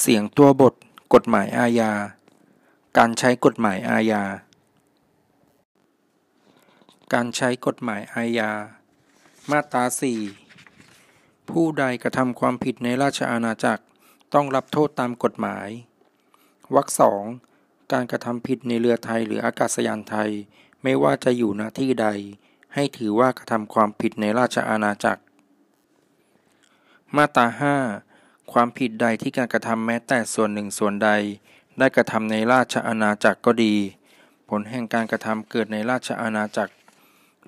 เสียงตัวบท กฎหมายอาญา การใช้กฎหมายอาญา การใช้กฎหมายอาญา มาตราสี่ผู้ใดกระทำความผิดในราชอาณาจักรต้องรับโทษตามกฎหมาย วรรคสอง การกระทำผิดในเรือไทยหรืออากาศยานไทย ไม่ว่าจะอยู่ณที่ใด ให้ถือว่ากระทำความผิดในราชอาณาจักร มาตราห้า ความผิดใดที่การกระทำแม้แต่ส่วนหนึ่งส่วนใด ได้กระทำในราชอาณาจักรก็ดี ผลแห่งการกระทำเกิดในราชอาณาจักร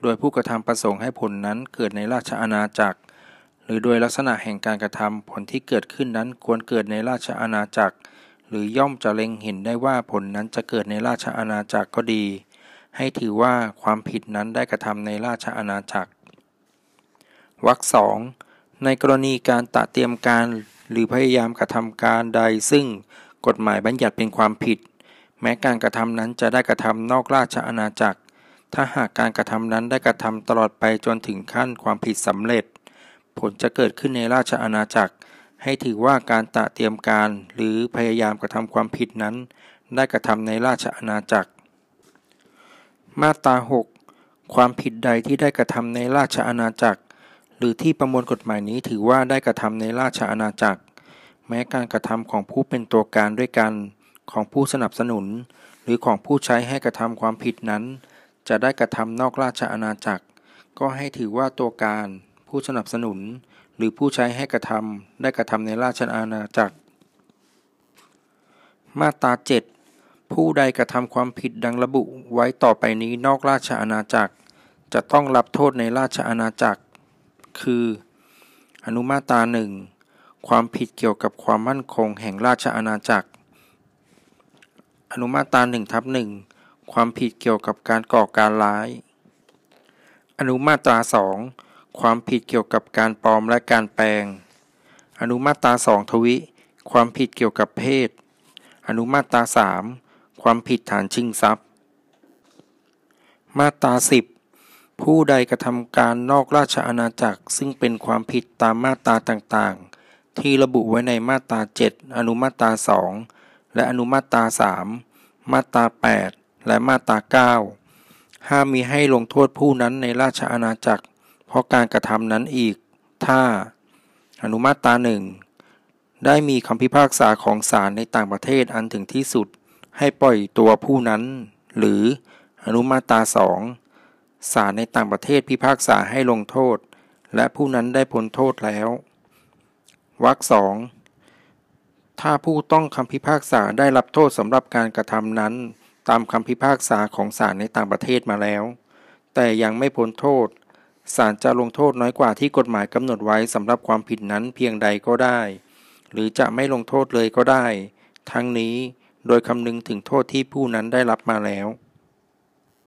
โดยผู้กระทำประสงค์ให้ผลนั้นเกิดในราชอาณาจักร หรือโดยลักษณะแห่งการกระทำผลที่เกิดขึ้นนั้นควรเกิดในราชอาณาจักร หรือย่อมจะเล็งเห็นได้ว่าผลนั้นจะเกิดในราชอาณาจักรก็ดี ให้ถือว่าความผิดนั้นได้กระทำในราชอาณาจักรวรรคสองในกรณีการตะเตรียมการ หรือพยายามกระทำการใดซึ่งกฎหมายบัญญัติเป็นความผิด แม้การกระทำนั้นจะได้กระทำนอกราชอาณาจักร ถ้าหากการกระทำนั้นได้กระทำตลอดไปจนถึงขั้นความผิดสำเร็จ ผลจะเกิดขึ้นในราชอาณาจักร ให้ถือว่าการตะเตรียมการหรือพยายามกระทำความผิดนั้น ได้กระทำในราชอาณาจักร มาตรา 6 ความผิดใดที่ได้กระทำในราชอาณาจักร หรือที่ประมวลกฎหมายนี้ถือว่าได้กระทำในราชอาณาจักร แม้การกระทำของผู้เป็นตัวการด้วยกัน ของผู้สนับสนุน หรือของผู้ใช้ให้กระทำความผิดนั้น จะได้กระทำนอกราชอาณาจักร ก็ให้ถือว่าตัวการ ผู้สนับสนุน หรือผู้ใช้ให้กระทำได้กระทำในราชอาณาจักร มาตรา 7 ผู้ใดกระทำความผิดดังระบุไว้ต่อไปนี้นอกราชอาณาจักร จะต้องรับโทษในราชอาณาจักร คือ อนุมาตราหนึ่งความผิดเกี่ยวกับความมั่นคงแห่งราชอาณาจักร อนุมาตราหนึ่งทับหนึ่งความผิดเกี่ยวกับการก่อการร้าย อนุมาตราสองความผิดเกี่ยวกับการปลอมและการแปลง อนุมาตราสองทวิ ความผิดเกี่ยวกับเพศ อนุมาตราสามความผิดฐานชิงทรัพย์ มาตราสิบ ผู้ใดกระทำการนอกราชอาณาจักร ซึ่งเป็นความผิดตามมาตราต่างๆ ที่ระบุไว้ในมาตรา 7 อนุมาตรา 2 และอนุมาตรา 3 มาตรา 8 และมาตรา 9 ห้ามมีให้ลงโทษผู้นั้นในราชอาณาจักร เพราะการกระทำนั้นอีก ถ้า อนุมาตราหนึ่งได้มีคำพิพากษาของศาลในต่างประเทศอันถึงที่สุด ให้ปล่อยตัวผู้นั้น หรืออนุมาตราสอง ศาลในต่างประเทศพิพากษาให้ลงโทษ และผู้นั้นได้พ้นโทษแล้ววรรคสองถ้าผู้ต้องคำพิพากษาได้รับโทษสำหรับการกระทำนั้น ตามคำพิพากษาของศาลในต่างประเทศมาแล้ว แต่ยังไม่พ้นโทษศาลจะลงโทษน้อยกว่าที่กฎหมายกำหนดไว้สำหรับความผิดนั้นเพียงใดก็ได้ หรือจะไม่ลงโทษเลยก็ได้ ทั้งนี้โดยคำนึงถึงโทษที่ผู้นั้นได้รับมาแล้ว